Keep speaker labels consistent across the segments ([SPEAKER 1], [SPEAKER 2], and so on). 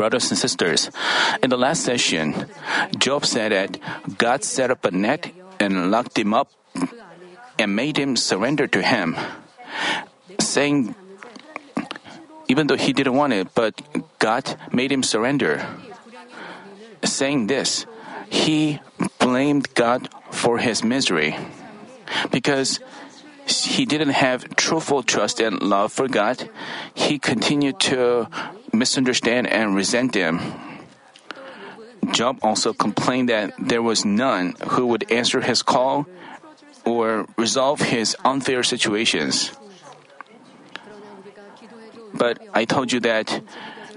[SPEAKER 1] brothers and sisters. In the last session, Job said that God set up a net and locked him up and made him surrender to him, saying, even though he didn't want it, but God made him surrender. Saying this, he blamed God for his misery because he didn't have truthful trust and love for God. He continued to misunderstand and resent him. Job also complained that there was none who would answer his call or resolve his unfair situations. But I told you that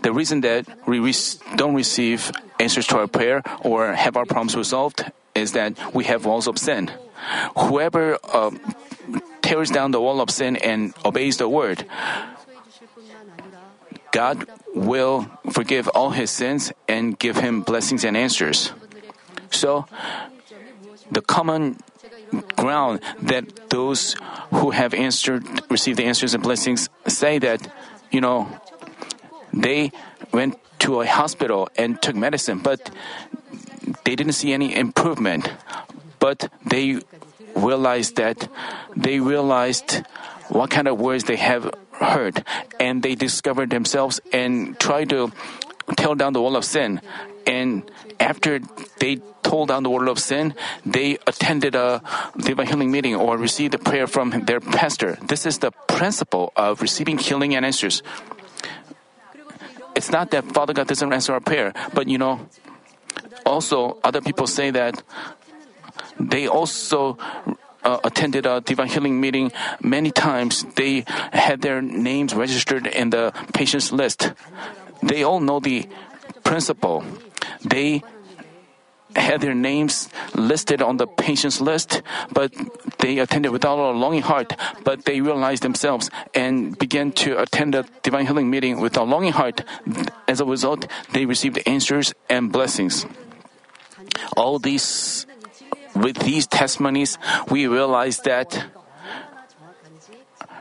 [SPEAKER 1] the reason that we don't receive answers to our prayer or have our problems resolved is that we have walls of sin. Whoever uh, tears down the wall of sin and obeys the word, God will forgive all his sins and give him blessings and answers. So, the common ground that those who have answered, received the answers and blessings say that, you know, they went to a hospital and took medicine, but they didn't see any improvement. But they realized that they realized what kind of words they have heard, and they discovered themselves and tried to tear down the wall of sin. And after they tore down the wall of sin, they attended a divine healing meeting or received a prayer from their pastor. This is the principle of receiving healing and answers. It's not that Father God doesn't answer our prayer, but you know, also other people say that they also uh, attended a divine healing meeting many times. They had their names registered in the patient's list. They all know the principle. They had their names listed on the patient's list, but they attended without a longing heart. But they realized themselves and began to attend the divine healing meeting with a longing heart. As a result, they received answers and blessings. All these with these testimonies, we realize that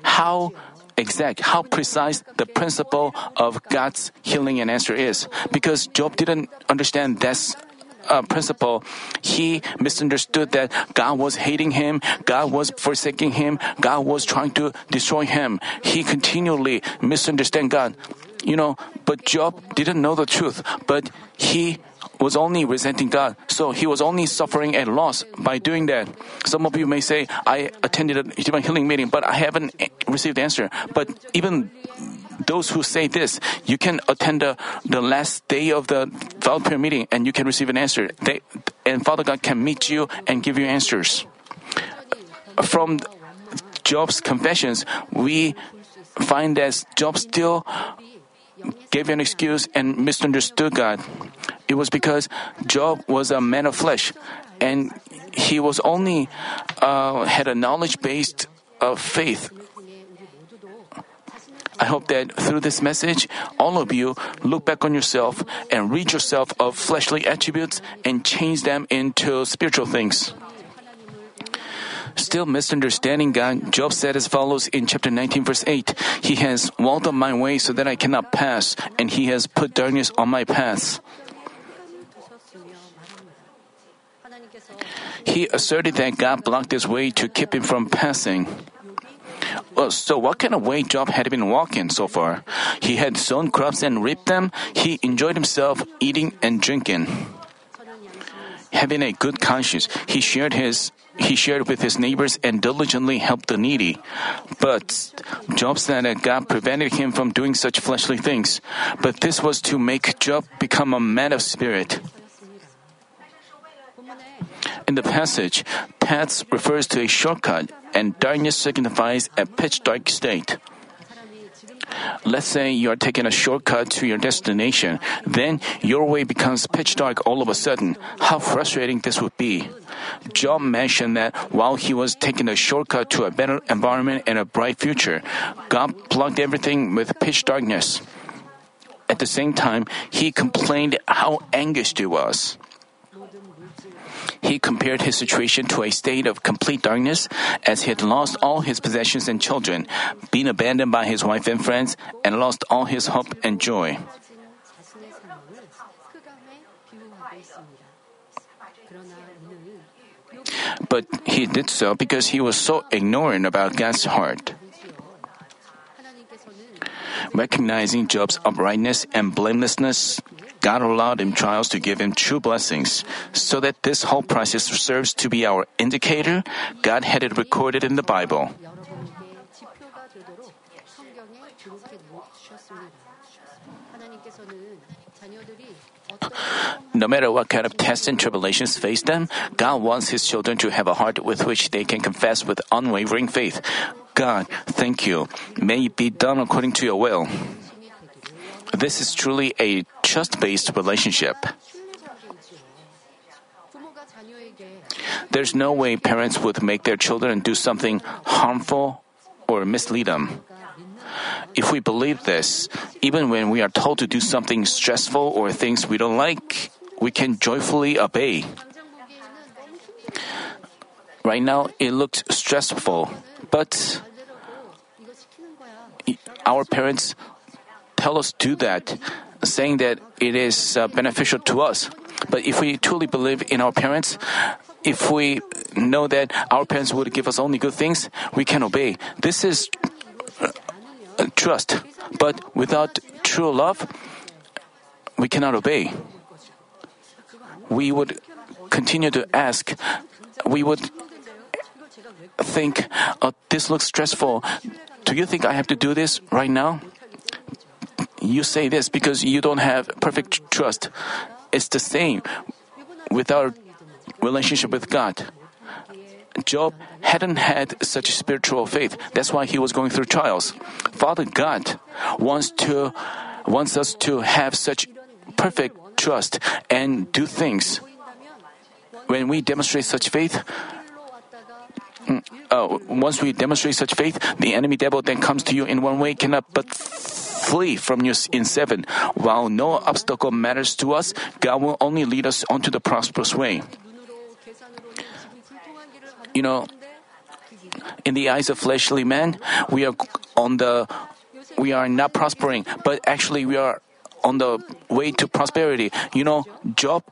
[SPEAKER 1] how exact, how precise the principle of God's healing and answer is. Because Job didn't understand this uh, principle, he misunderstood that God was hating him, God was forsaking him, God was trying to destroy him. He continually misunderstood God. You know, but Job didn't know the truth, but he was only resenting God, so he was only suffering a loss by doing that. Some of you may say, I attended a divine healing meeting, but I haven't received answer. But even those who say this, you can attend the, the last day of the vow prayer meeting and you can receive an answer. They, and Father God can meet you and give you answers. From Job's confessions, we find that Job still gave an excuse and misunderstood God. It was because Job was a man of flesh, and he was only uh, had a knowledge based faith. I hope that through this message, all of you look back on yourself and rid yourself of fleshly attributes and change them into spiritual things. Still misunderstanding God, Job said as follows in chapter 19, verse 8 He has walled up my way so that I cannot pass, and He has put darkness on my paths. He asserted that God blocked his way to keep him from passing. So what kind of way Job had been walking so far? He had sown crops and reaped them. He enjoyed himself eating and drinking. Having a good conscience, he shared his he shared with his neighbors and diligently helped the needy. But Job said that God prevented him from doing such fleshly things. But this was to make Job become a man of spirit. In the passage, paths refers to a shortcut and darkness signifies a pitch dark state. Let's say you are taking a shortcut to your destination, then your way becomes pitch dark all of a sudden. How frustrating this would be. Job mentioned that while he was taking a shortcut to a better environment and a bright future, God plugged everything with pitch darkness. At the same time, he complained how anguished he was. He compared his situation to a state of complete darkness as he had lost all his possessions and children, been abandoned by his wife and friends, and lost all his hope and joy. But he did so because he was so ignorant about God's heart. Recognizing Job's uprightness and blamelessness, God allowed him trials to give him true blessings, so that this whole process serves to be our indicator God had it recorded in the Bible. No matter what kind of tests and tribulations face them, God wants His children to have a heart with which they can confess with unwavering faith God, thank you. May it be done according to your will. This is truly a trust based relationship. There's no way parents would make their children do something harmful or mislead them. If we believe this, even when we are told to do something stressful or things we don't like, we can joyfully obey. Right now, it looks stressful, but our parents tell us do that, saying that it is uh, beneficial to us. But if we truly believe in our parents, if we know that our parents would give us only good things, we can obey. This is uh, trust. But without true love, we cannot obey. We would continue to ask. We would think, oh, this looks stressful. Do you think I have to do this right now? you say this because you don't have perfect trust. It's the same with our relationship with God. Job hadn't had such spiritual faith. That's why he was going through trials. Father God wants to wants us to have such perfect trust and do things. When we demonstrate such faith, uh, once we demonstrate such faith, the enemy devil then comes to you in one way cannot but flee from you in seven. While no obstacle matters to us, God will only lead us onto the prosperous way. You know, in the eyes of fleshly man, we are on the we are not prospering, but actually we are on the way to prosperity. You know, Job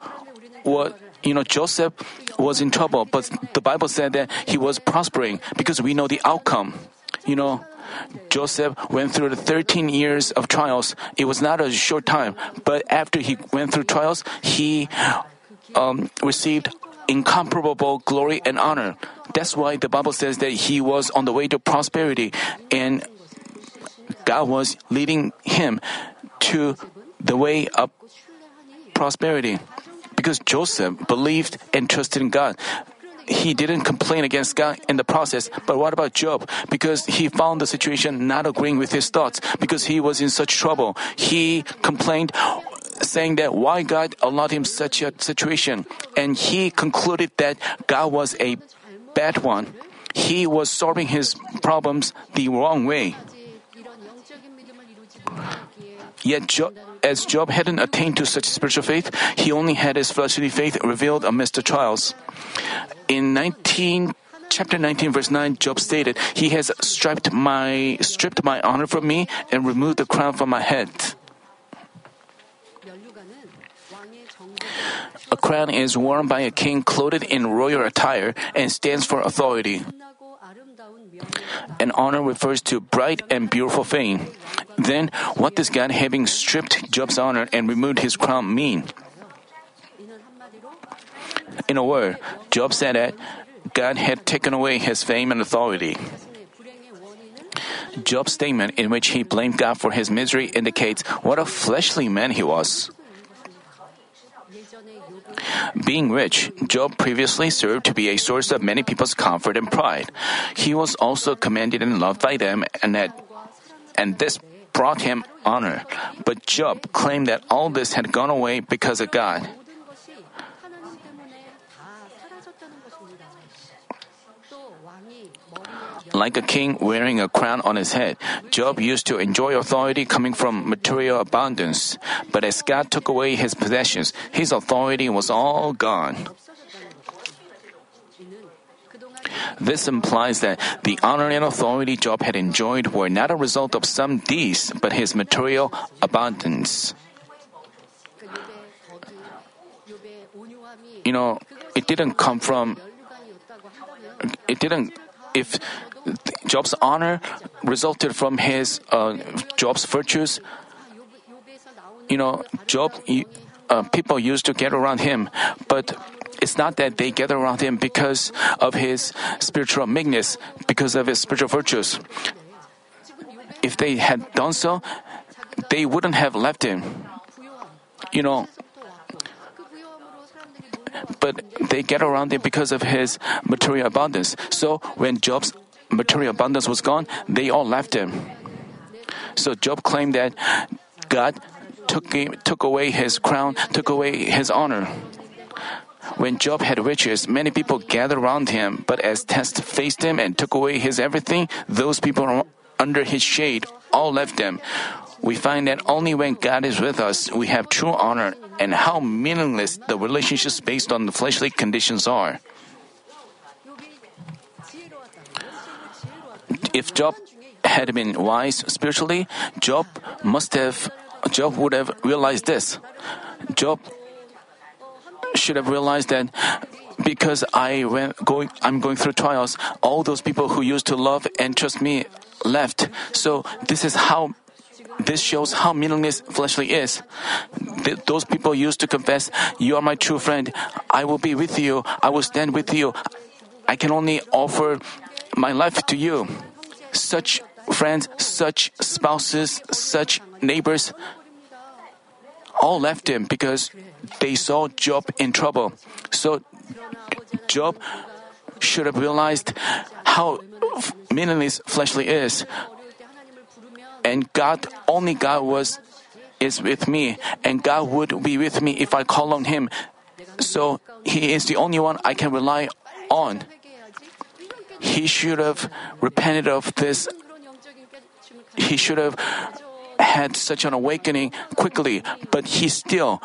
[SPEAKER 1] what you know Joseph was in trouble, but the Bible said that he was prospering because we know the outcome. You know, Joseph went through the 13 years of trials. It was not a short time, but after he went through trials, he um, received incomparable glory and honor. That's why the Bible says that he was on the way to prosperity and God was leading him to the way of prosperity. Because Joseph believed and trusted in God he didn't complain against God in the process. But what about Job? Because he found the situation not agreeing with his thoughts, because he was in such trouble. He complained, saying that why God allowed him such a situation. And he concluded that God was a bad one. He was solving his problems the wrong way. Yet Job, as Job hadn't attained to such spiritual faith, he only had his fleshly faith revealed amidst the trials. In 19, chapter 19, verse 9, Job stated, He has stripped my, stripped my honor from me and removed the crown from my head. A crown is worn by a king clothed in royal attire and stands for authority. And honor refers to bright and beautiful fame. Then, what does God, having stripped Job's honor and removed his crown, mean? In a word, Job said that God had taken away his fame and authority. Job's statement, in which he blamed God for his misery, indicates what a fleshly man he was. Being rich, Job previously served to be a source of many people's comfort and pride. He was also commended and loved by them, and, that, and this brought him honor. But Job claimed that all this had gone away because of God. like a king wearing a crown on his head. Job used to enjoy authority coming from material abundance. But as God took away his possessions, his authority was all gone. This implies that the honor and authority Job had enjoyed were not a result of some deeds, but his material abundance. You know, it didn't come from, it didn't, if Job's honor resulted from his uh, Job's virtues. You know, Job uh, people used to get around him, but it's not that they gather around him because of his spiritual meekness, because of his spiritual virtues. If they had done so, they wouldn't have left him. You know, but they get around him because of his material abundance. So when Job's material abundance was gone, they all left him. So Job claimed that God took him, took away his crown, took away his honor. When Job had riches, many people gathered around him, but as test faced him and took away his everything, those people under his shade all left him. We find that only when God is with us, we have true honor and how meaningless the relationships based on the fleshly conditions are. If Job had been wise spiritually, Job must have Job would have realized this. Job should have realized that because I went going I'm going through trials, all those people who used to love and trust me left. So this is how this shows how meaningless fleshly is. Th- those people used to confess, You are my true friend. I will be with you. I will stand with you. I can only offer my life to you. Such friends, such spouses, such neighbors all left him because they saw Job in trouble. So Job should have realized how meaningless fleshly is. And God, only God was is with me, and God would be with me if I call on Him. So He is the only one I can rely on he should have repented of this. He should have had such an awakening quickly, but he still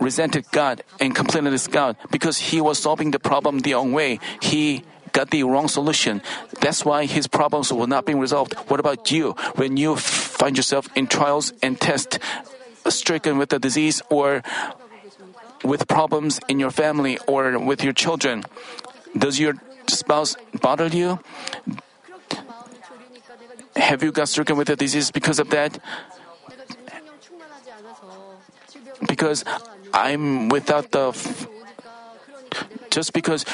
[SPEAKER 1] resented God and complained against God because he was solving the problem the wrong way. He got the wrong solution. That's why his problems were not being resolved. What about you when you find yourself in trials and tests, stricken with a disease or with problems in your family or with your children? Does your spouse bothered you? Have you got stricken with a disease because of that? Because I'm without the. F- just because.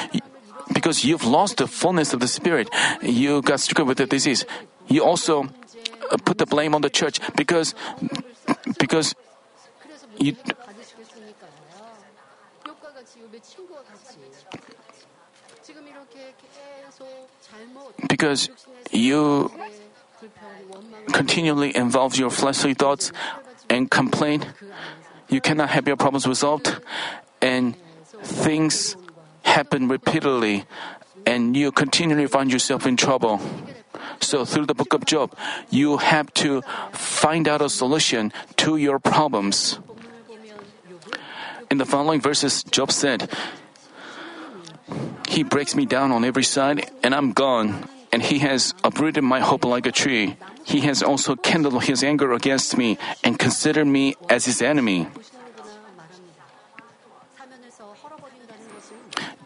[SPEAKER 1] Because you've lost the fullness of the Spirit, you got stricken with the disease. You also uh, put the blame on the church because because you because you continually involve your fleshly thoughts and complain. You cannot have your problems resolved, and things happen repeatedly, and you continually find yourself in trouble. So, through the book of Job, you have to find out a solution to your problems. In the following verses, Job said, He breaks me down on every side, and I'm gone and he has uprooted my hope like a tree. He has also kindled his anger against me and considered me as his enemy.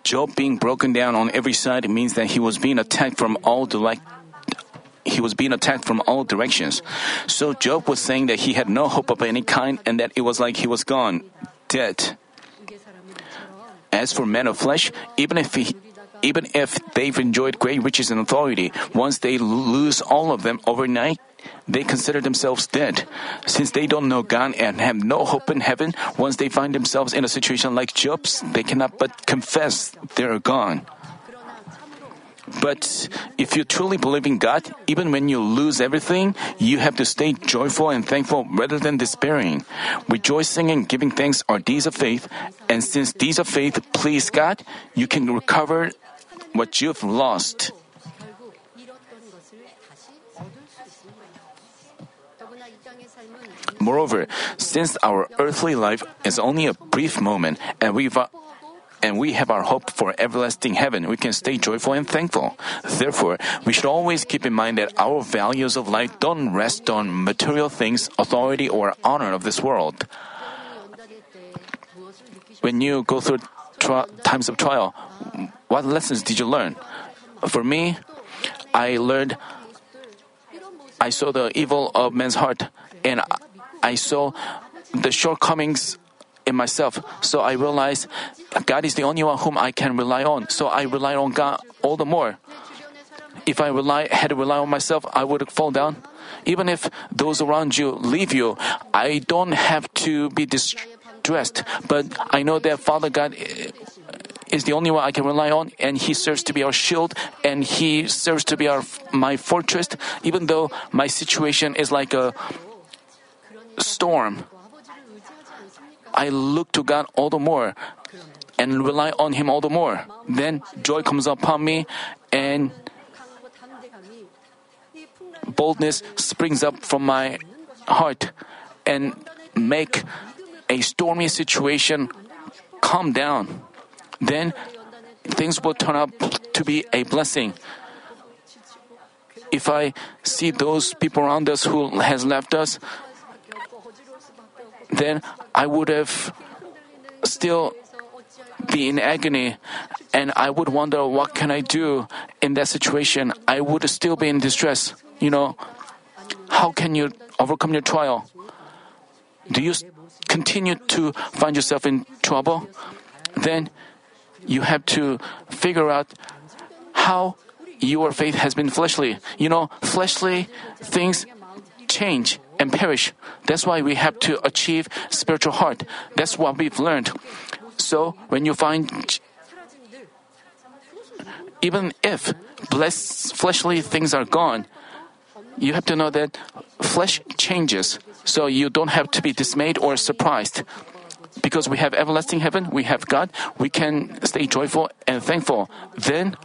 [SPEAKER 1] Job being broken down on every side means that he was being attacked from all direct, he was being attacked from all directions. So Job was saying that he had no hope of any kind and that it was like he was gone, dead. As for men of flesh, even if he, even if they've enjoyed great riches and authority, once they lose all of them overnight, they consider themselves dead. Since they don't know God and have no hope in heaven, once they find themselves in a situation like Job's, they cannot but confess
[SPEAKER 2] they are gone.
[SPEAKER 1] But if you truly believe in God, even when you lose everything, you have to stay joyful and thankful rather than despairing. Rejoicing and giving thanks are deeds of faith, and since deeds of faith please God, you can recover what you've lost. Moreover, since our earthly life is only a brief moment and we've uh, and we have our hope for everlasting heaven, we can stay joyful and thankful. Therefore, we should always keep in mind that our values of life don't rest on material things, authority, or honor of this world. When you go through tri- times of trial, what lessons did you learn? For me, I learned I saw the evil of man's heart and I saw the shortcomings in myself. So I realized God is the only one whom I can rely on. So I rely on God all the more. If I rely, had to rely on myself, I would fall down. Even if those around you leave you, I don't have to be distressed. But I know that Father God eh, is the only one I can rely on, and He serves to be our shield, and He serves to be our my fortress. Even though my situation is like a storm, I look to God all the more and rely on Him all the more. Then joy comes upon me, and boldness springs up from my heart, and make a stormy situation calm down then things will turn out to be a blessing. If I see those people around us who has left us, then I would have still be in agony and I would wonder what can I do in that situation. I would still be in distress. You know, how can you overcome your trial? Do you continue to find yourself in trouble? Then you have to figure out how your faith has been fleshly. You know, fleshly things change and perish. That's why we have to achieve spiritual heart. That's what we've learned. So when you find even if blessed fleshly things are gone, you have to know that flesh changes. So you don't have to be dismayed or surprised because we have everlasting heaven, we have God, we can stay joyful and thankful. Then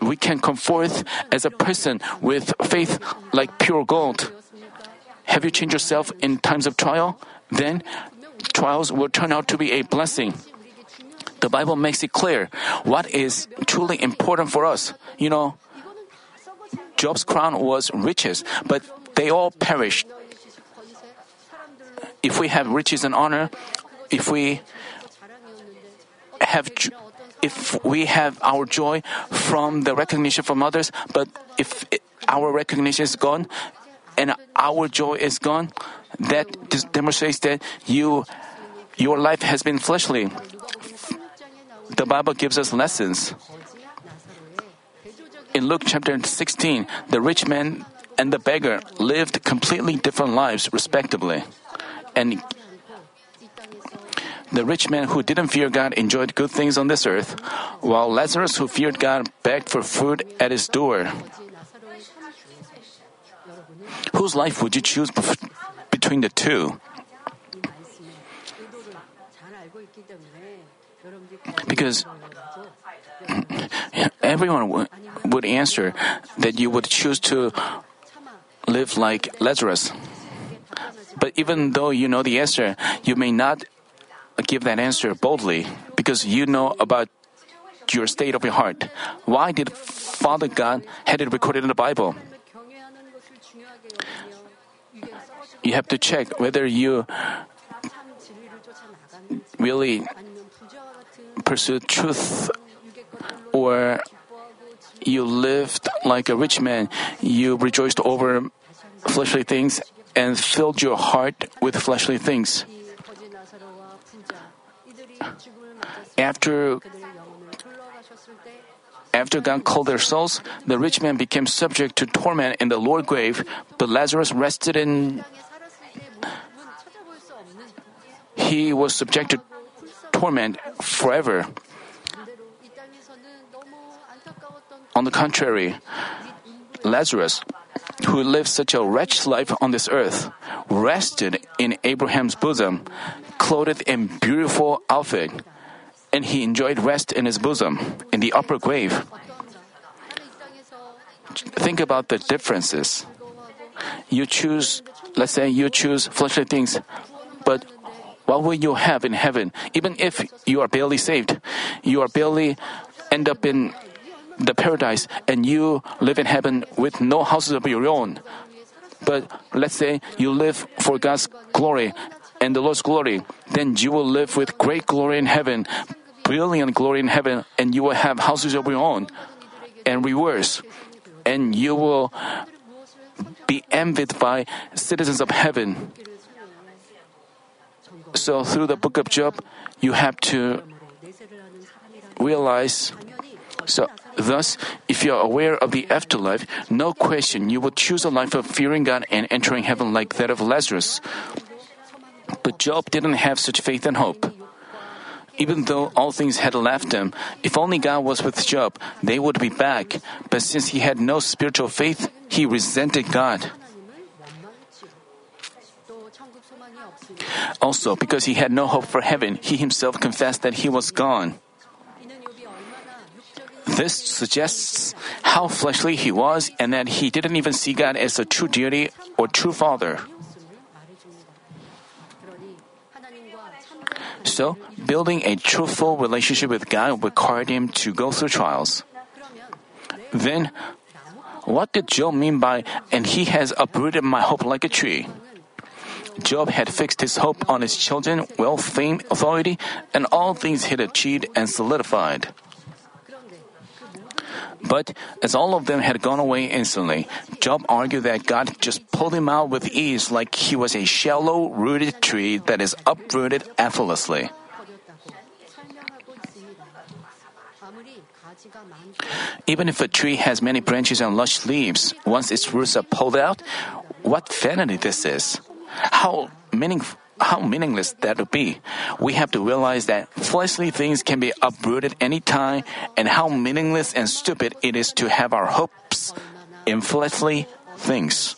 [SPEAKER 1] we can come forth as a person with faith like pure gold. Have you changed yourself in times of trial? Then trials will turn out to be a blessing. The Bible makes it clear what is truly important for us. You know, Job's crown was riches, but they all perished. If we have riches and honor, if we have if we have our joy from the recognition from others, but if our recognition is gone and our joy is gone, that demonstrates that you your life has been fleshly. The Bible gives us lessons. In Luke chapter 16, the rich man and the beggar lived completely different lives, respectively. And the rich man who didn't fear God enjoyed good things on this earth, while Lazarus, who feared God, begged for food at his door. Whose life would you choose between the two? Because everyone would answer that you would choose to live like Lazarus. But even though you know the answer, you may not give that answer boldly because you know about your state of your heart. Why did Father God had it recorded in the Bible? You have to check whether you really pursue truth or you lived like a rich man. You rejoiced over fleshly things and filled your heart with fleshly things. After after God called their souls, the rich man became subject to torment in the lower grave, but Lazarus rested in. He was subject to torment forever. On the contrary, Lazarus, who lived such a wretched life on this earth, rested in Abraham's bosom, clothed in beautiful outfit, and he enjoyed rest in his bosom, in the upper grave. Think about the differences. You choose, let's say you choose fleshly things, but what will you have in heaven? Even if you are barely saved, you are barely end up in the paradise and you live in heaven with no houses of your own. But let's say you live for God's glory and the Lord's glory, then you will live with great glory in heaven. brilliant glory in heaven, and you will have houses of your own, and rewards, and you will be envied by citizens of heaven. So, through the book of Job, you have to realize. So, thus, if you are aware of the afterlife, no question you will choose a life of fearing God and entering heaven like that of Lazarus. But Job didn't have such faith and hope. Even though all things had left him, if only God was with Job, they would be back. But since he had no spiritual faith, he resented God. Also, because he had no hope for heaven, he himself confessed that he was gone. This suggests how fleshly he was and that he didn't even see God as a true deity or true father. So, building a truthful relationship with God required him to go through trials. Then, what did Job mean by, and he has uprooted my hope like a tree? Job had fixed his hope on his children, wealth, fame, authority, and all things he had achieved and solidified. But as all of them had gone away instantly, Job argued that God just pulled him out with ease like he was a shallow rooted tree that is uprooted effortlessly. Even if a tree has many branches and lush leaves, once its roots are pulled out, what vanity this is! How meaningful! How meaningless that would be. We have to realize that fleshly things can be uprooted anytime and how meaningless and stupid it is to have our hopes in fleshly things.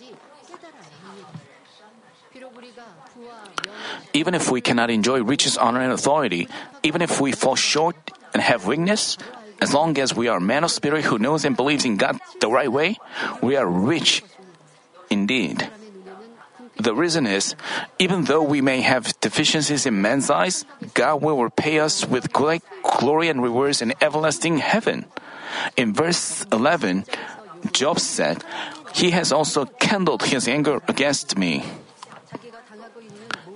[SPEAKER 1] Even if we cannot enjoy riches, honor, and authority, even if we fall short and have weakness, as long as we are men of spirit who knows and believes in God the right way, we are rich indeed. The reason is, even though we may have deficiencies in man's eyes, God will repay us with great glory and rewards in everlasting heaven. In verse 11, Job said, He has also kindled his anger against me.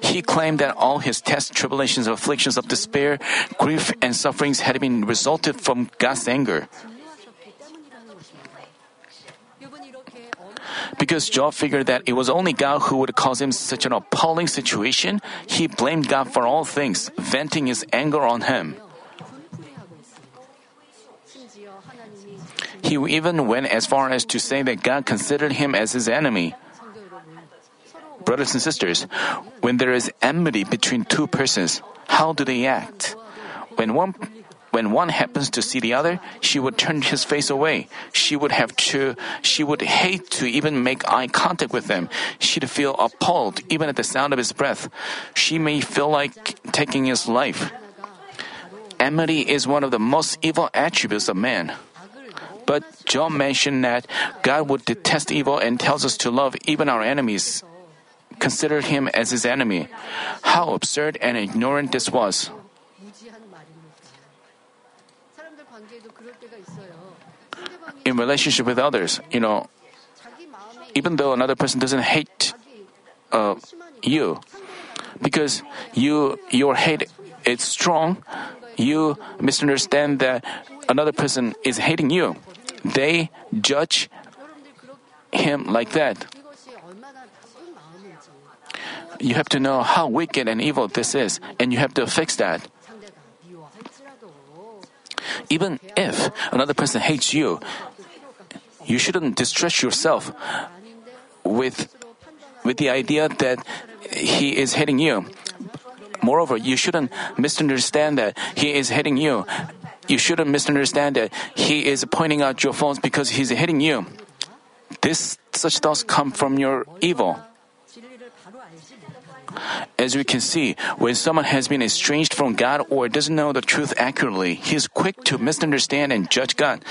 [SPEAKER 1] He claimed that all his tests, tribulations, afflictions of despair, grief, and sufferings had been resulted from God's anger. Because Job figured that it was only God who would cause him such an appalling situation, he blamed God for all things, venting his anger on him. He even went as far as to say that God considered him as his enemy. Brothers and sisters, when there is enmity between two persons, how do they act? When one when one happens to see the other, she would turn his face away. She would have to, she would hate to even make eye contact with him. She'd feel appalled even at the sound of his breath. She may feel like taking his life. Enmity is one of the most evil attributes of man. But John mentioned that God would detest evil and tells us to love even our enemies. Consider him as his enemy. How absurd and ignorant this was. In relationship with others, you know, even though another person doesn't hate uh, you, because you your hate is strong, you misunderstand that another person is hating you. They judge him like that. You have to know how wicked and evil this is, and you have to fix that. Even if another person hates you, you shouldn't distress yourself with, with the idea that he is hitting you. Moreover, you shouldn't misunderstand that he is hitting you. You shouldn't misunderstand that he is pointing out your faults because he's hitting you. This such thoughts come from your evil. As we can see, when someone has been estranged from God or doesn't know the truth accurately, he is quick to misunderstand and judge God.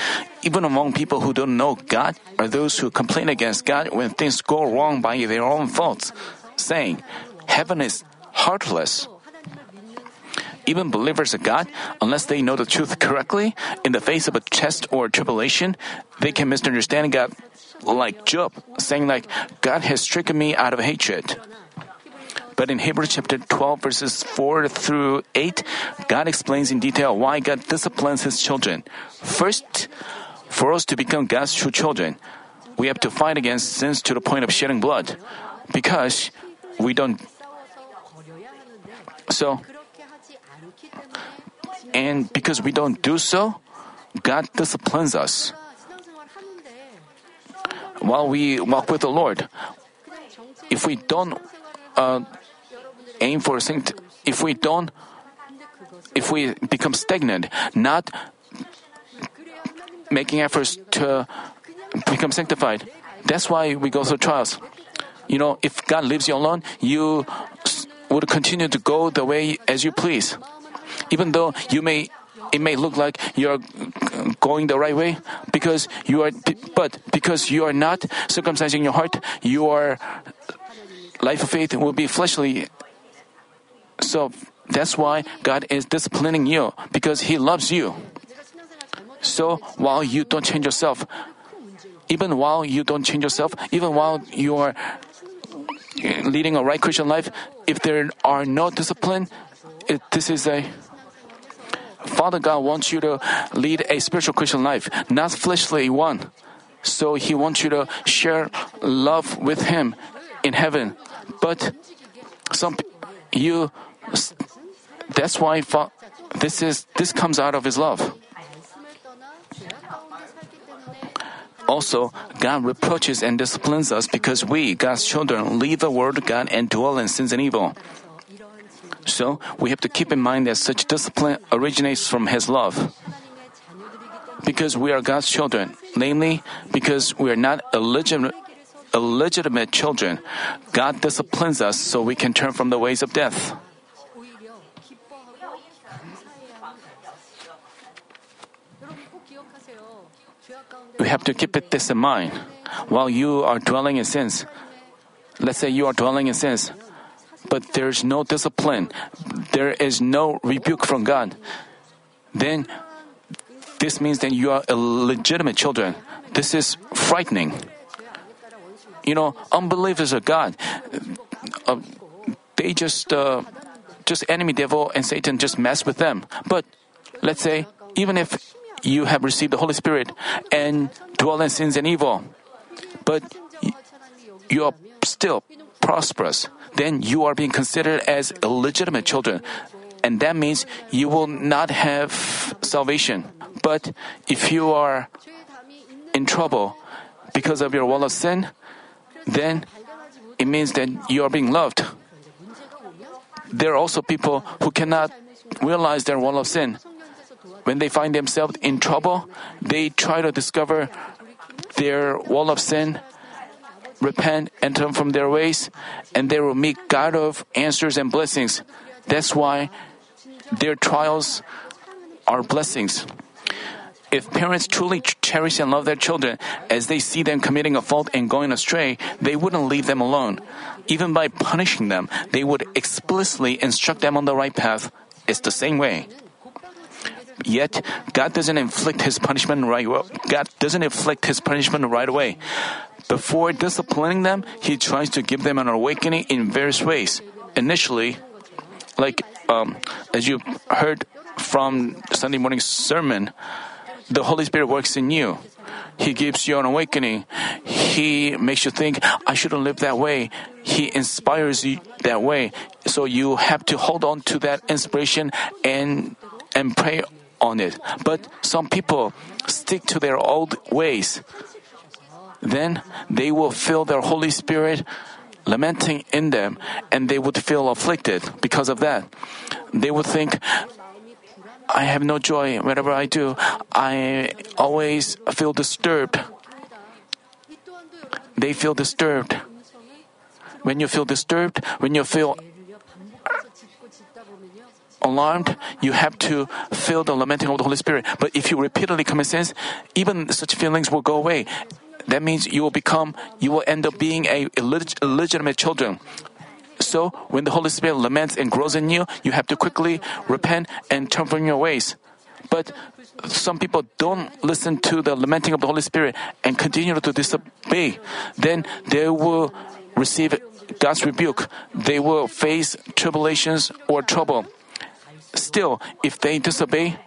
[SPEAKER 1] Even among people who don't know God are those who complain against God when things go wrong by their own faults, saying, Heaven is heartless. Even believers of God, unless they know the truth correctly, in the face of a test or tribulation, they can misunderstand God like Job, saying like, God has stricken me out of hatred. But in Hebrews chapter 12, verses 4 through 8, God explains in detail why God disciplines his children. First, for us to become God's true children, we have to fight against sins to the point of shedding blood because we don't. So, and because we don't do so, God disciplines us. While we walk with the Lord, if we don't uh, aim for sanct, if we don't, if we become stagnant, not making efforts to become sanctified, that's why we go through trials. You know, if God leaves you alone, you would continue to go the way as you please, even though you may. It may look like you're going the right way because you are, but because you are not circumcising your heart, your life of faith will be fleshly. So that's why God is disciplining you because He loves you. So while you don't change yourself, even while you don't change yourself, even while you are leading a right Christian life, if there are no discipline, it, this is a Father God wants you to lead a spiritual Christian life, not fleshly one. So He wants you to share love with Him in heaven. But some you that's why this is this comes out of his love. Also, God reproaches and disciplines us because we, God's children, leave the word of God and dwell in sins and evil. So, we have to keep in mind that such discipline originates from His love. Because we are God's children, namely, because we are not illegitimate, illegitimate children, God disciplines us so we can turn from the ways of death. We have to keep it this in mind. While you are dwelling in sins, let's say you are dwelling in sins, but there's no discipline, there is no rebuke from God, then this means that you are illegitimate children. This is frightening you know, unbelievers of God, uh, they just, uh, just enemy devil and Satan just mess with them. But let's say, even if you have received the Holy Spirit and dwell in sins and evil, but you are still prosperous, then you are being considered as illegitimate children. And that means you will not have salvation. But if you are in trouble because of your wall of sin, then it means that you are being loved. There are also people who cannot realize their wall of sin. When they find themselves in trouble, they try to discover their wall of sin, repent, and turn from their ways, and they will meet God of answers and blessings. That's why their trials are blessings. If parents truly cherish and love their children as they see them committing a fault and going astray, they wouldn't leave them alone. Even by punishing them, they would explicitly instruct them on the right path. It's the same way. Yet, God doesn't inflict His punishment right. God doesn't inflict His punishment right away. Before disciplining them, He tries to give them an awakening in various ways. Initially, like um, as you heard from Sunday morning sermon, the Holy Spirit works in you. He gives you an awakening. He makes you think, I shouldn't live that way. He inspires you that way. So you have to hold on to that inspiration and and pray on it. But some people stick to their old ways. Then they will feel their Holy Spirit lamenting in them and they would feel afflicted because of that. They would think, I have no joy. Whatever I do, I always feel disturbed. They feel disturbed. When you feel disturbed, when you feel alarmed, you have to feel the lamenting of the Holy Spirit. But if you repeatedly commit sins, even such feelings will go away. That means you will become, you will end up being a illeg- illegitimate children. So when the Holy Spirit laments and grows in you, you have to quickly repent and turn from your ways. But some people don't listen to the lamenting of the Holy Spirit and continue to disobey. Then they will receive God's rebuke, they will face tribulations or trouble. Still, if they disobey,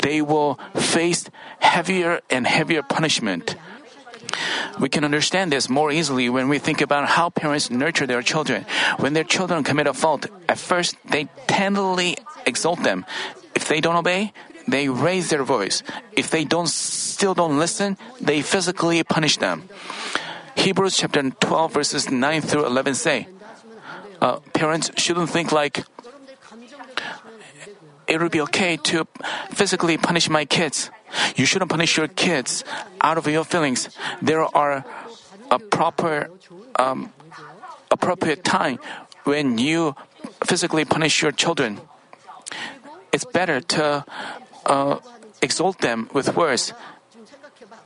[SPEAKER 1] they will face heavier and heavier punishment. We can understand this more easily when we think about how parents nurture their children. When their children commit a fault, at first they tenderly exalt them. If they don't obey, they raise their voice. If they don't still don't listen, they physically punish them. Hebrews chapter 12 verses 9 through 11 say, uh, parents shouldn't think like it would be okay to physically punish my kids. You shouldn't punish your kids out of your feelings. There are a proper, um, appropriate time when you physically punish your children. It's better to uh, exalt them with words.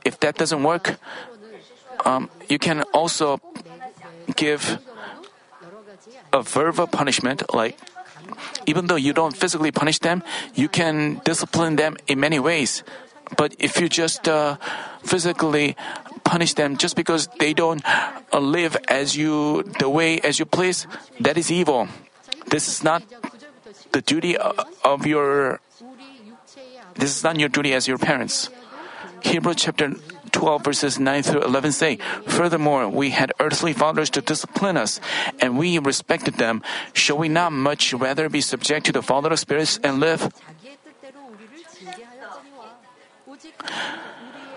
[SPEAKER 1] If that doesn't work, um, you can also give a verbal punishment like even though you don't physically punish them, you can discipline them in many ways. But if you just uh, physically punish them just because they don't uh, live as you the way as you please, that is evil. This is not the duty of your. This is not your duty as your parents. Hebrews chapter 12 verses 9 through 11 say, Furthermore, we had earthly fathers to discipline us, and we respected them. Shall we not much rather be subject to the Father of spirits and live?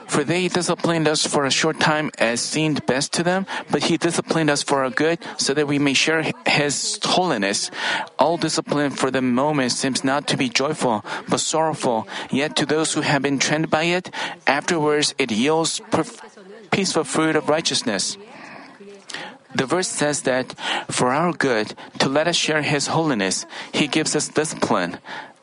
[SPEAKER 1] For they disciplined us for a short time as seemed best to them, but He disciplined us for our good, so that we may share His holiness. All discipline for the moment seems not to be joyful, but sorrowful. Yet to those who have been trained by it, afterwards it yields perf- peaceful fruit of righteousness. The verse says that for our good, to let us share His holiness, He gives us discipline.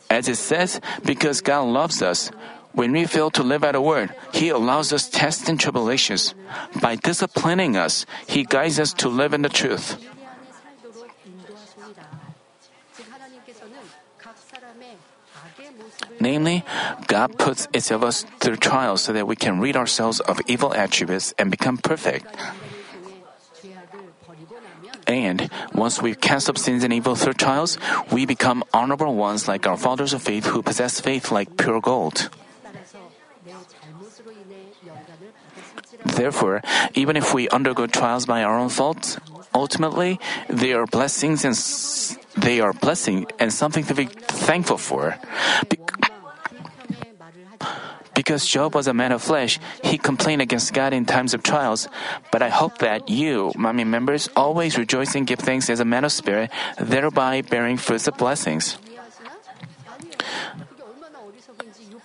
[SPEAKER 1] As it says, because God loves us, when we fail to live out a word, He allows us tests and tribulations. By disciplining us, He guides us to live in the truth. Namely, God puts each of us through trials so that we can rid ourselves of evil attributes and become perfect. And once we cast up sins and evil through trials, we become honorable ones like our fathers of faith who possess faith like pure gold. Therefore, even if we undergo trials by our own faults, ultimately they are blessings and they are blessing and something to be thankful for. Be- because Job was a man of flesh, he complained against God in times of trials. But I hope that you, Manmin members, always rejoice and give thanks as a man of spirit, thereby bearing fruits of blessings.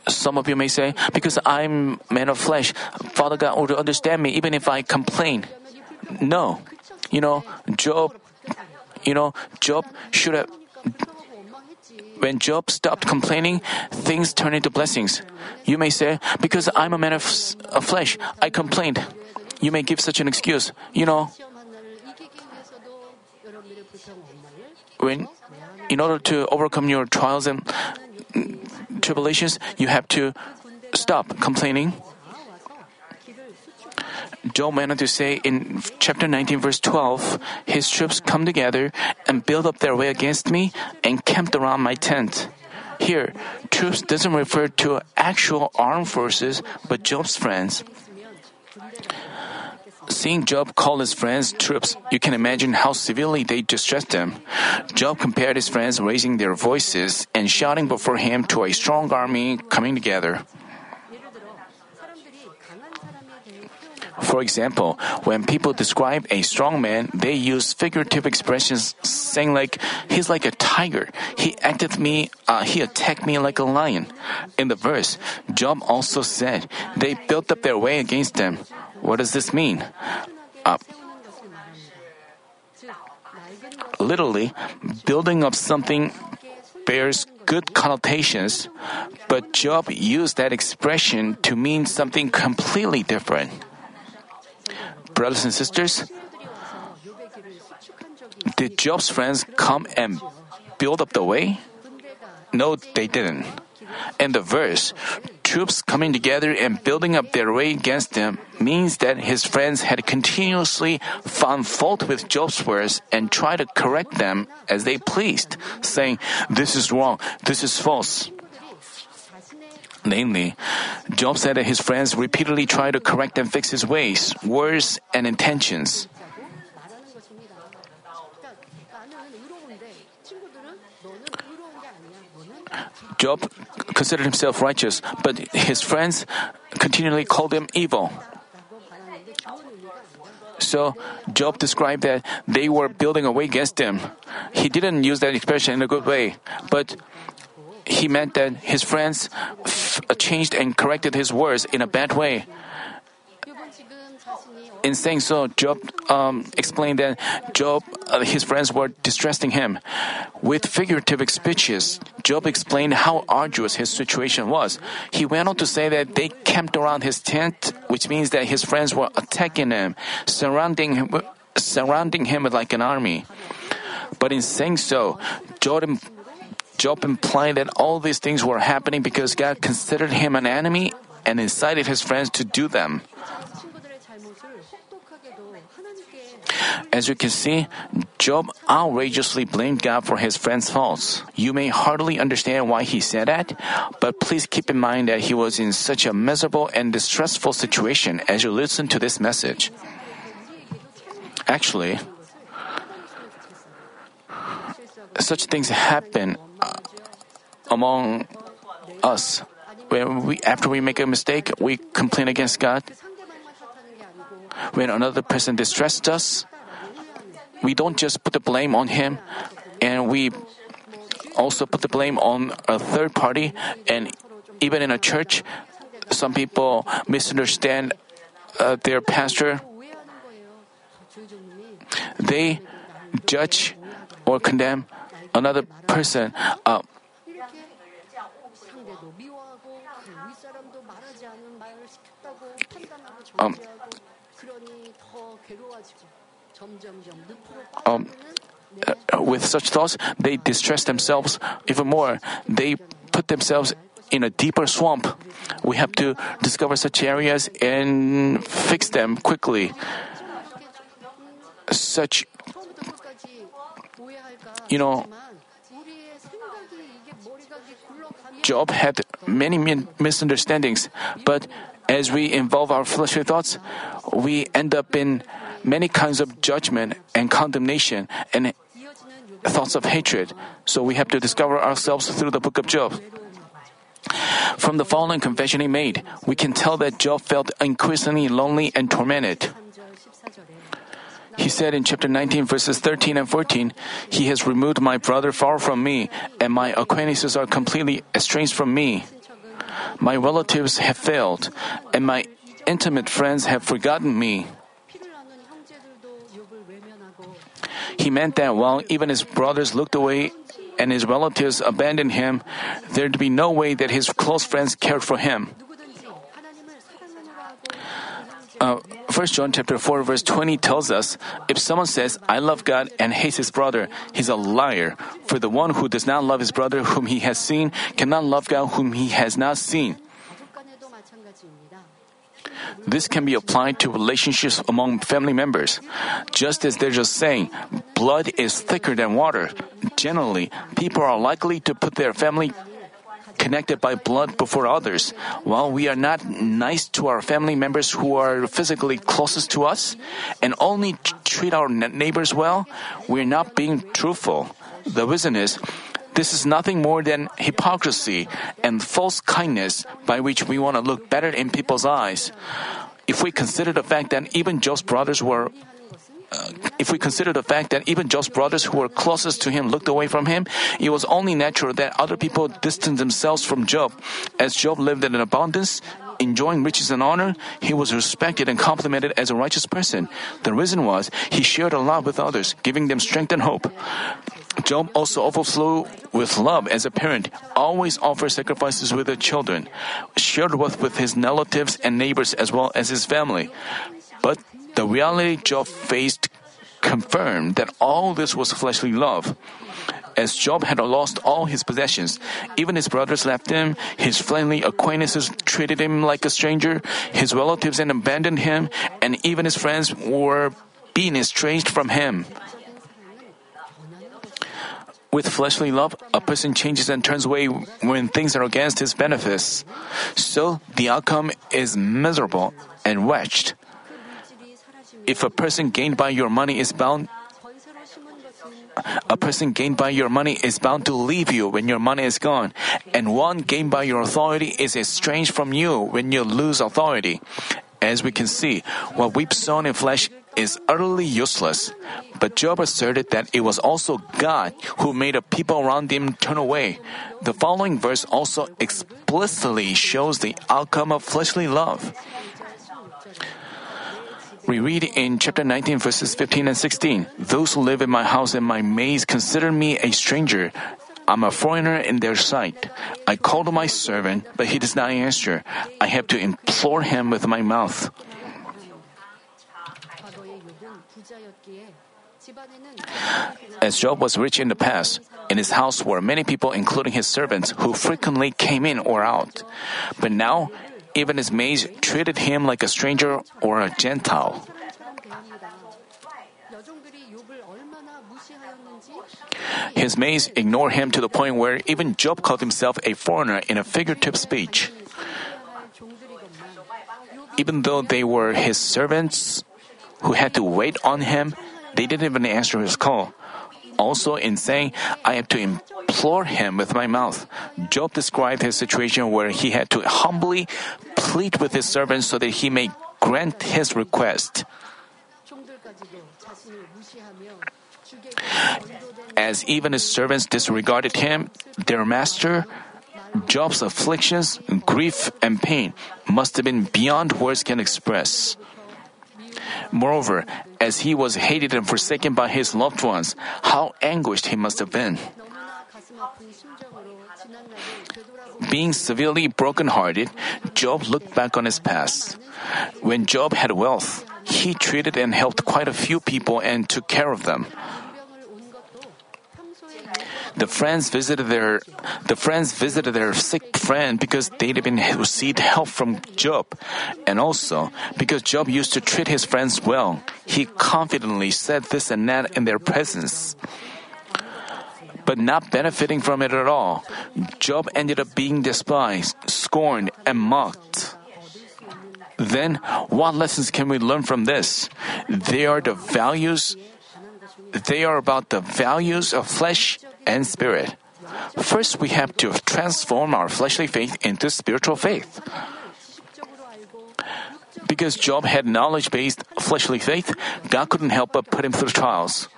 [SPEAKER 1] Some of you may say, because I'm man of flesh, Father God would understand me even if I complain. No. You know, Job, you know, Job should have, when Job stopped complaining, things turned into blessings. You may say, because I'm a man of, of flesh, I complained. You may give such an excuse. You know, when, in order to overcome your trials and tribulations, you have to stop complaining. Job went on to say in chapter 19, verse 12, His troops come together and build up their way against me and camped around my tent. Here, troops doesn't refer to actual armed forces, but Job's friends. Seeing Job call his friends troops, you can imagine how severely they distressed him. Job compared his friends raising their voices and shouting before him to a strong army coming together. For example, when people describe a strong man, they use figurative expressions saying like, he's like a tiger. He acted me, uh, he attacked me like a lion. In the verse, Job also said, they built up their way against him. What does this mean? Uh, literally, building up something bears good connotations, but Job used that expression to mean something completely different. Brothers and sisters, did Job's friends come and build up the way? No, they didn't. In the verse, troops coming together and building up their way against him means that his friends had continuously found fault with Job's words and tried to correct them as they pleased, saying, This is wrong, this is false. Namely, Job said that his friends repeatedly tried to correct and fix his ways, words, and intentions. Job considered himself righteous, but his friends continually called him evil. So Job described that they were building a way against him. He didn't use that expression in a good way, but he meant that his friends f- changed and corrected his words in a bad way in saying so, Job um, explained that Job, uh, his friends were distressing him. With figurative speeches, Job explained how arduous his situation was. He went on to say that they camped around his tent, which means that his friends were attacking him, surrounding him, surrounding him like an army. But in saying so, Job, Job implied that all these things were happening because God considered him an enemy and incited his friends to do them. As you can see, Job outrageously blamed God for his friend's faults. You may hardly understand why he said that, but please keep in mind that he was in such a miserable and distressful situation as you listen to this message. Actually, such things happen uh, among us. When we, after we make a mistake, we complain against God. When another person distressed us, we don't just put the blame on Him, and we also put the blame on a third party. And even in a church, some people misunderstand uh, their pastor. They judge or condemn another person. Uh, um,
[SPEAKER 2] um, uh,
[SPEAKER 1] uh, with such thoughts, they distress themselves even more. They put themselves in a deeper swamp. We have to discover such areas and fix them quickly. Such, you know, Job had many misunderstandings, but as we involve our fleshly thoughts, we end up in many kinds of judgment and condemnation and thoughts of hatred. So we have to discover ourselves through the book of Job. From the following confession he made, we can tell that Job felt increasingly lonely and tormented. He said in chapter 19, verses 13 and 14, He has removed my brother far from me, and my acquaintances are completely estranged from me. My relatives have failed, and my intimate friends have forgotten me. He meant that while even his brothers looked away and his relatives abandoned him, there'd be no way that his close friends cared for him. Uh, 1 John chapter 4 verse 20 tells us, if someone says, I love God and hates his brother, he's a liar. For the one who does not love his brother whom he has seen cannot love God whom he has not seen. This can be applied to relationships among family members. Just as there's a saying, blood is thicker than water. Generally, people are likely to put their family connected by blood before others. While we are not nice to our family members who are physically closest to us and only treat our neighbors well, we're not being truthful. The reason is, this is nothing more than hypocrisy and false kindness by which we want to look better in people's eyes. If we consider the fact that even Job's brothers were uh, if we consider the fact that even Job's brothers who were closest to him looked away from him, it was only natural that other people distanced themselves from Job. As Job lived in abundance, enjoying riches and honor, he was respected and complimented as a righteous person. The reason was he shared a lot with others, giving them strength and hope. Job also overflowed with love as a parent, always offered sacrifices with the children, shared wealth with his relatives and neighbors as well as his family. But the reality Job faced confirmed that all this was fleshly love. As Job had lost all his possessions, even his brothers left him, his friendly acquaintances treated him like a stranger, his relatives and abandoned him, and even his friends were being estranged from him. With fleshly love, a person changes and turns away when things are against his benefits. So the outcome is miserable and wretched. If a person gained by your money is bound a person gained by your money is bound to leave you when your money is gone, and one gained by your authority is estranged from you when you lose authority. As we can see, what we've sown in flesh is utterly useless. But Job asserted that it was also God who made a people around him turn away. The following verse also explicitly shows the outcome of fleshly love. We read in chapter 19, verses 15 and 16 Those who live in my house and my maze consider me a stranger. I'm a foreigner in their sight. I called my servant, but he does not answer. I have to implore him with my mouth. As Job was rich in the past, in his house were many people, including his servants, who frequently came in or out. But now, even his maids treated him like a stranger or a Gentile. His maids ignored him to the point where even Job called himself a foreigner in a figurative speech. Even though they were his servants who had to wait on him, they didn't even answer his call. Also, in saying, I have to implore him with my mouth, Job described his situation where he had to humbly plead with his servants so that he may grant his request. As even his servants disregarded him, their master, Job's afflictions, grief, and pain must have been beyond words can express. Moreover, as he was hated and forsaken by his loved ones, how anguished he must have been. Being severely brokenhearted, Job looked back on his past. When Job had wealth, he treated and helped quite a few people and took care of them. The friends visited their the friends visited their sick friend because they'd been received help from Job, and also because Job used to treat his friends well. He confidently said this and that in their presence. But not benefiting from it at all, Job ended up being despised, scorned, and mocked. Then, what lessons can we learn from this? They are the values they are about the values of flesh and spirit. First, we have to transform our fleshly faith into spiritual faith. Because Job had knowledge based fleshly faith, God couldn't help but put him through trials.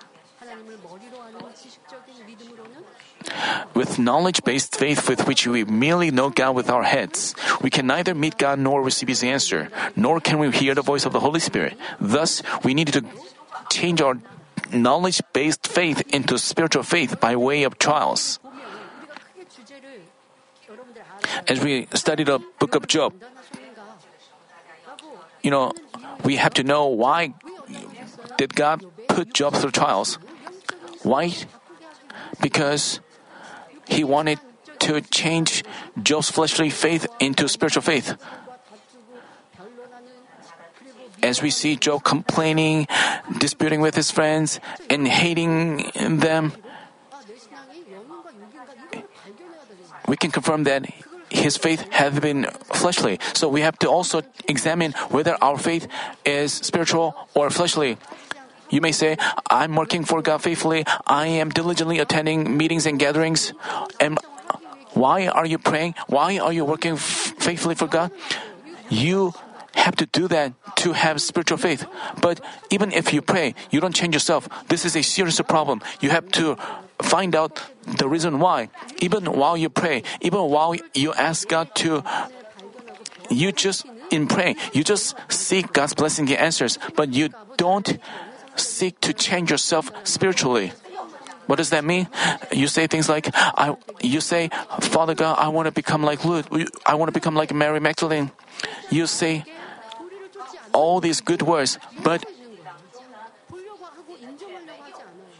[SPEAKER 1] With knowledge based faith with which we merely know God with our heads, we can neither meet God nor receive His answer, nor can we hear the voice of the Holy Spirit. Thus, we need to change our knowledge based faith into spiritual faith by way of trials. As we study the book of Job, you know, we have to know why did God put Job through trials? Why? Because he wanted to change Job's fleshly faith into spiritual faith as we see Job complaining, disputing with his friends, and hating them, we can confirm that his faith has been fleshly. So we have to also examine whether our faith is spiritual or fleshly. You may say, I'm working for God faithfully. I am diligently attending meetings and gatherings. And why are you praying? Why are you working f- faithfully for God? You have to do that to have spiritual faith. But even if you pray, you don't change yourself. This is a serious problem. You have to find out the reason why. Even while you pray, even while you ask God to, you just in praying, you just seek God's blessing and answers, but you don't seek to change yourself spiritually. What does that mean? You say things like, "I," you say, "Father God, I want to become like Luke. I want to become like Mary Magdalene." You say, all these good words, but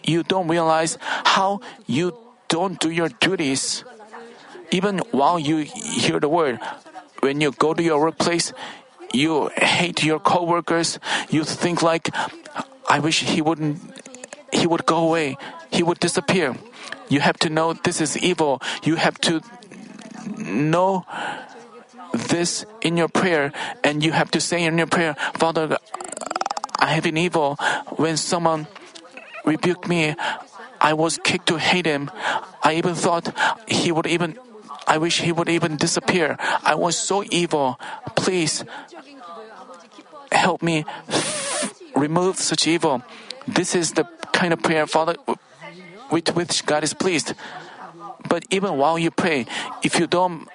[SPEAKER 1] you don't realize how you don't do your duties. Even while you hear the word, when you go to your workplace, you hate your coworkers. You think like, I wish he wouldn't, he would go away. He would disappear. You have to know this is evil. You have to know this in your prayer and you have to say in your prayer, Father, I have been evil. When someone rebuked me, I was kicked to hate him. I even thought he would even, I wish he would even disappear. I was so evil. Please help me remove such evil. This is the kind of prayer, Father, with which God is pleased. But even while you pray, if you don't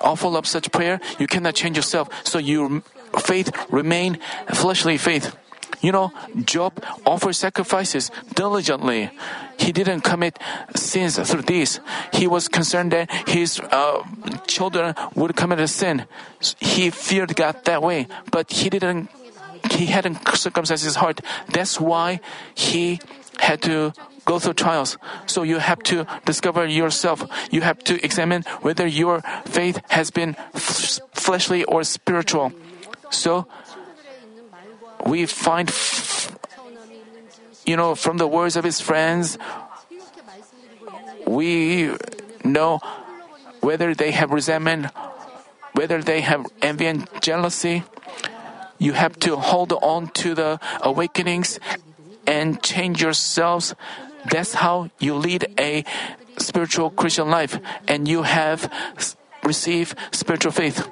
[SPEAKER 1] offer up such prayer, you cannot change yourself. So your faith remain fleshly faith. You know, Job offered sacrifices diligently. He didn't commit sins through this. He was concerned that his uh, children would commit a sin. He feared God that way, but he didn't. He hadn't circumcised his heart. That's why he had to go through trials. So you have to discover yourself. You have to examine whether your faith has been f- fleshly or spiritual. So we find, f- you know, from the words of his friends, we know whether they have resentment, whether they have envy and jealousy. You have to hold on to the awakenings and change yourselves. That's how you lead a spiritual Christian life and you have received spiritual faith.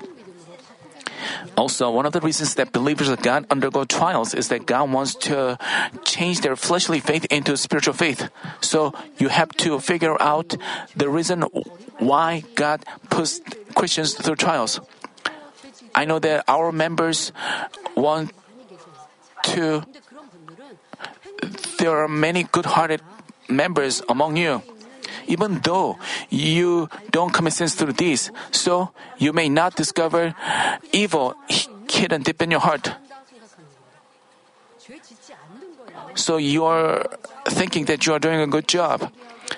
[SPEAKER 1] Also, one of the reasons that believers of God undergo trials is that God wants to change their fleshly faith into spiritual faith. So you have to figure out the reason why God puts Christians through trials. I know that our members want to, there are many good hearted members among you even though you don't commit sins through these. So you may not discover evil hidden deep in your heart. So you are thinking that you are doing a good job.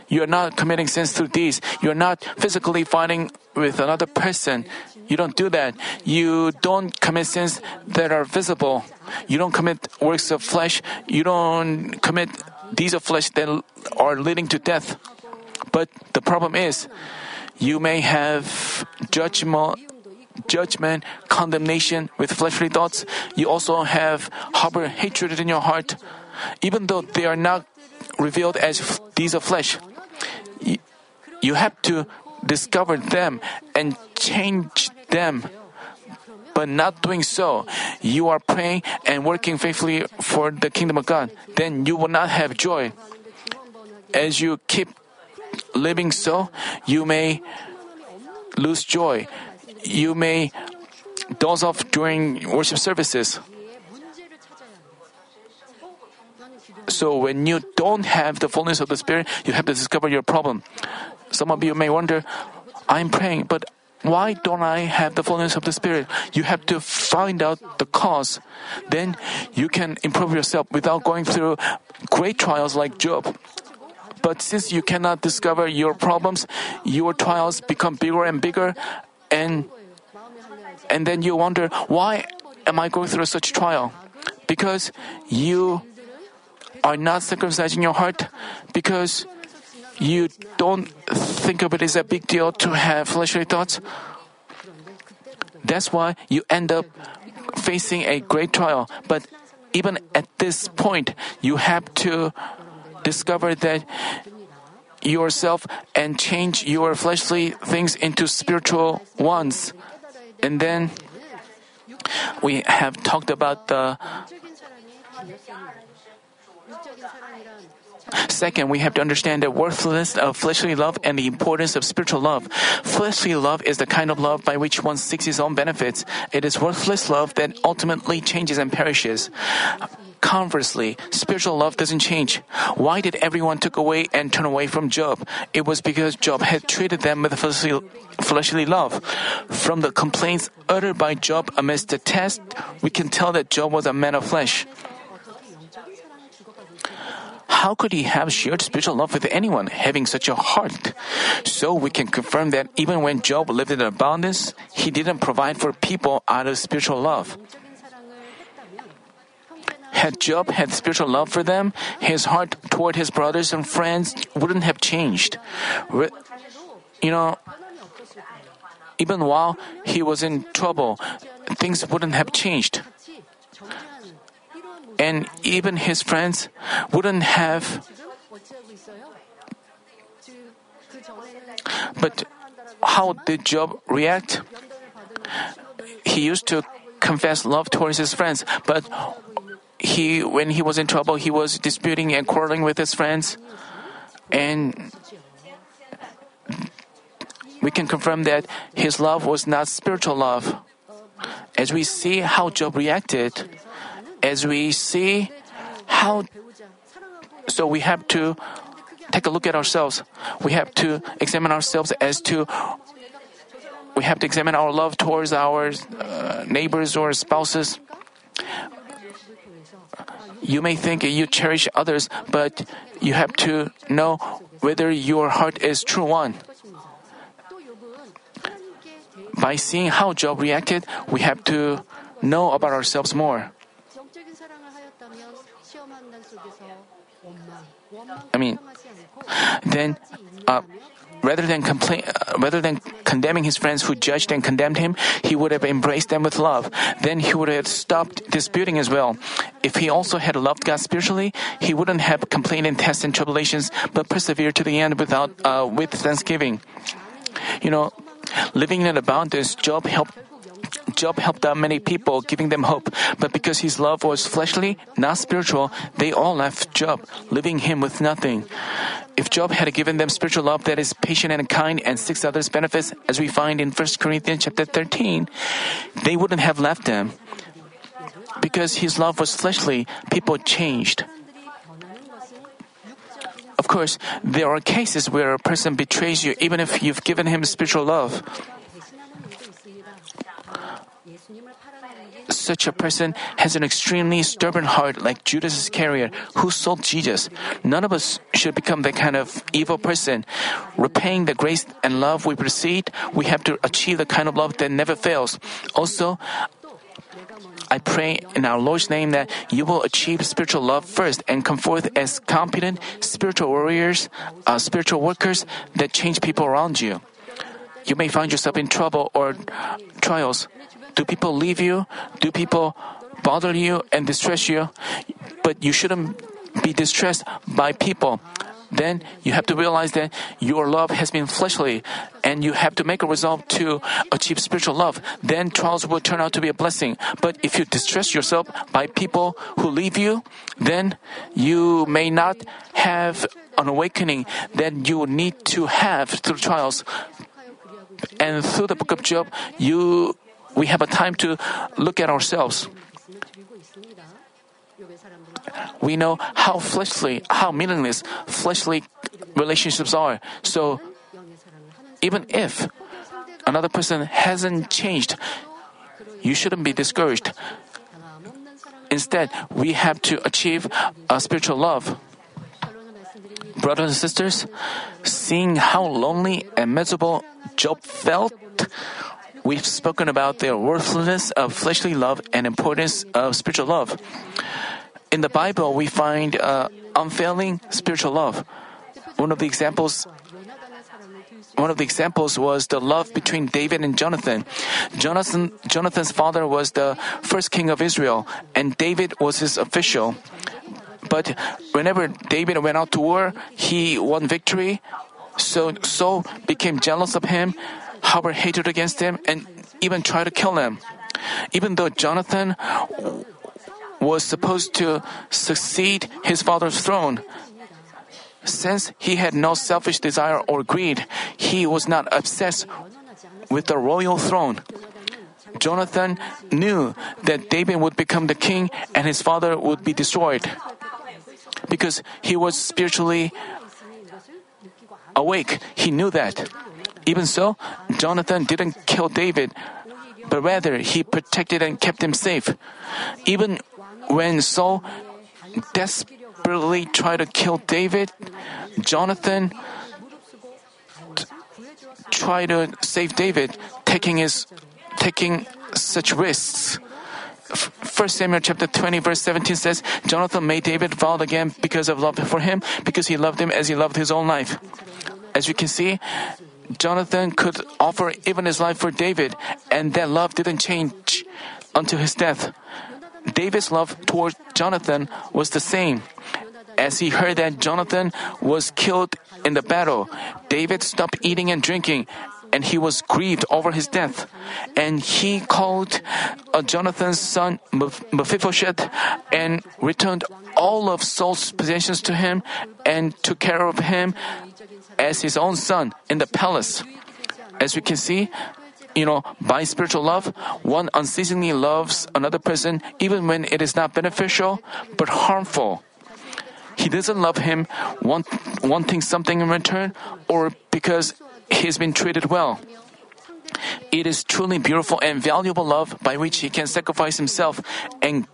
[SPEAKER 1] You are not committing sins through these. You are not physically fighting with another person. You don't do that. You don't commit sins that are visible. You don't commit works of flesh. You don't commit deeds of flesh that are leading to death. But the problem is, you may have judgment, judgment, condemnation with fleshly thoughts. You also have harbor hatred in your heart, even though they are not revealed as deeds of flesh. You have to discover them and change them. But not doing so, you are praying and working faithfully for the kingdom of God. Then you will not have joy. As you keep living so, you may lose joy. You may doze off during worship services. So when you don't have the fullness of the Spirit, you have to discover your problem. Some of you may wonder, I'm praying, but why don't I have the fullness of the Spirit? You have to find out the cause. Then you can improve yourself without going through great trials like Job. But since you cannot discover your problems, your trials become bigger and bigger, and and then you wonder, why am I going through such trial? Because you are not circumcising your heart, because you don't think of it as a big deal to have fleshly thoughts. That's why you end up facing a great trial. But even at this point, you have to discover that yourself and change your fleshly things into spiritual ones. And then we have talked about the Second, we have to understand the worthlessness of fleshly love and the importance of spiritual love. Fleshly love is the kind of love by which one seeks his own benefits. It is worthless love that ultimately changes and perishes. Conversely, spiritual love doesn't change. Why did everyone took away and turn away from Job? It was because Job had treated them with fleshly, fleshly love. From the complaints uttered by Job amidst the test, we can tell that Job was a man of flesh. How could he have shared spiritual love with anyone having such a heart? So we can confirm that even when Job lived in abundance, he didn't provide for people out of spiritual love. Had Job had spiritual love for them, his heart toward his brothers and friends wouldn't have changed. You know, even while he was in trouble, things wouldn't have changed and even his friends wouldn't have. But how did Job react? He used to confess love towards his friends, but he, when he was in trouble, he was disputing and quarreling with his friends. And we can confirm that his love was not spiritual love. As we see how Job reacted, as we see how. So we have to take a look at ourselves. We have to examine ourselves as to. We have to examine our love towards our uh, neighbors or spouses. You may think you cherish others, but you have to know whether your heart is true one. By seeing how Job reacted, we have to know about ourselves more. I mean, then uh, rather than complain, uh, rather than condemning his friends who judged and condemned him, he would have embraced them with love. Then he would have stopped disputing as well. If he also had loved God spiritually, he wouldn't have complained in tests and tribulations, but persevered to the end without uh, with thanksgiving. You know, living in abundance, Job helped Job helped out many people, giving them hope. But because his love was fleshly, not spiritual, they all left Job, leaving him with nothing. If Job had given them spiritual love that is patient and kind and six others' benefits, as we find in 1 Corinthians chapter 13, they wouldn't have left him. Because his love was fleshly, people changed. Of course, there are cases where a person betrays you even if you've given him spiritual love. such a person has an extremely stubborn heart like Judas Iscariot, who sold Jesus. None of us should become that kind of evil person. Repaying the grace and love we received, we have to achieve the kind of love that never fails. Also, I pray in our Lord's name that you will achieve spiritual love first and come forth as competent spiritual warriors, uh, spiritual workers that change people around you. You may find yourself in trouble or trials. Do people leave you? Do people bother you and distress you? But you shouldn't be distressed by people. Then you have to realize that your love has been fleshly and you have to make a resolve to achieve spiritual love. Then trials will turn out to be a blessing. But if you distress yourself by people who leave you, then you may not have an awakening that you need to have through trials. And through the book of Job, you we have a time to look at ourselves. We know how fleshly, how meaningless fleshly relationships are. So, even if another person hasn't changed, you shouldn't be discouraged. Instead, we have to achieve a spiritual love. Brothers and sisters, seeing how lonely and miserable Job felt, We've spoken about the worthlessness of fleshly love and importance of spiritual love. In the Bible, we find uh, unfailing spiritual love. One of the examples one of the examples was the love between David and Jonathan. Jonathan. Jonathan's father was the first king of Israel, and David was his official. But whenever David went out to war, he won victory. So Saul became jealous of him, harbor hatred against them and even try to kill them. Even though Jonathan was supposed to succeed his father's throne, since he had no selfish desire or greed, he was not obsessed with the royal throne. Jonathan knew that David would become the king and his father would be destroyed because he was spiritually awake. He knew that. Even so, Jonathan didn't kill David, but rather he protected and kept him safe. Even when Saul desperately tried to kill David, Jonathan t- tried to save David, taking his taking such risks. F- 1 Samuel chapter 20 verse 17 says, Jonathan made David vow again because of love for him, because he loved him as he loved his own life. As you can see, Jonathan could offer even his life for David, and that love didn't change until his death. David's love toward Jonathan was the same. As he heard that Jonathan was killed in the battle, David stopped eating and drinking, and he was grieved over his death. And he called uh, Jonathan's son Mephibosheth and returned all of Saul's possessions to him and took care of him as his own son in the palace. As we can see, you know, by spiritual love, one unceasingly loves another person even when it is not beneficial but harmful. He doesn't love him want, wanting something in return or because he's been treated well. It is truly beautiful and valuable love by which he can sacrifice himself and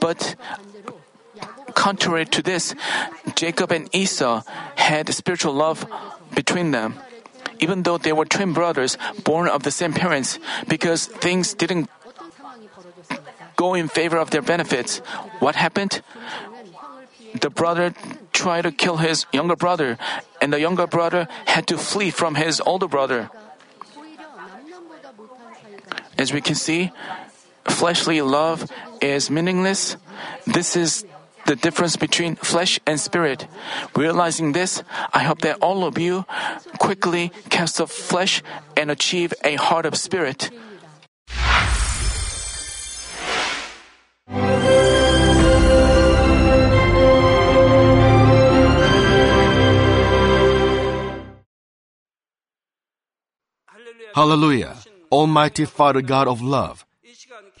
[SPEAKER 1] but contrary to this, Jacob and Esau had spiritual love between them even though they were twin brothers born of the same parents, because things didn't go in favor of their benefits. What happened? The brother tried to kill his younger brother, and the younger brother had to flee from his older brother. As we can see, fleshly love is meaningless. This is the difference between flesh and spirit. Realizing this, I hope that all of you quickly cast off flesh and achieve a heart of spirit.
[SPEAKER 3] Hallelujah. Almighty Father God of love,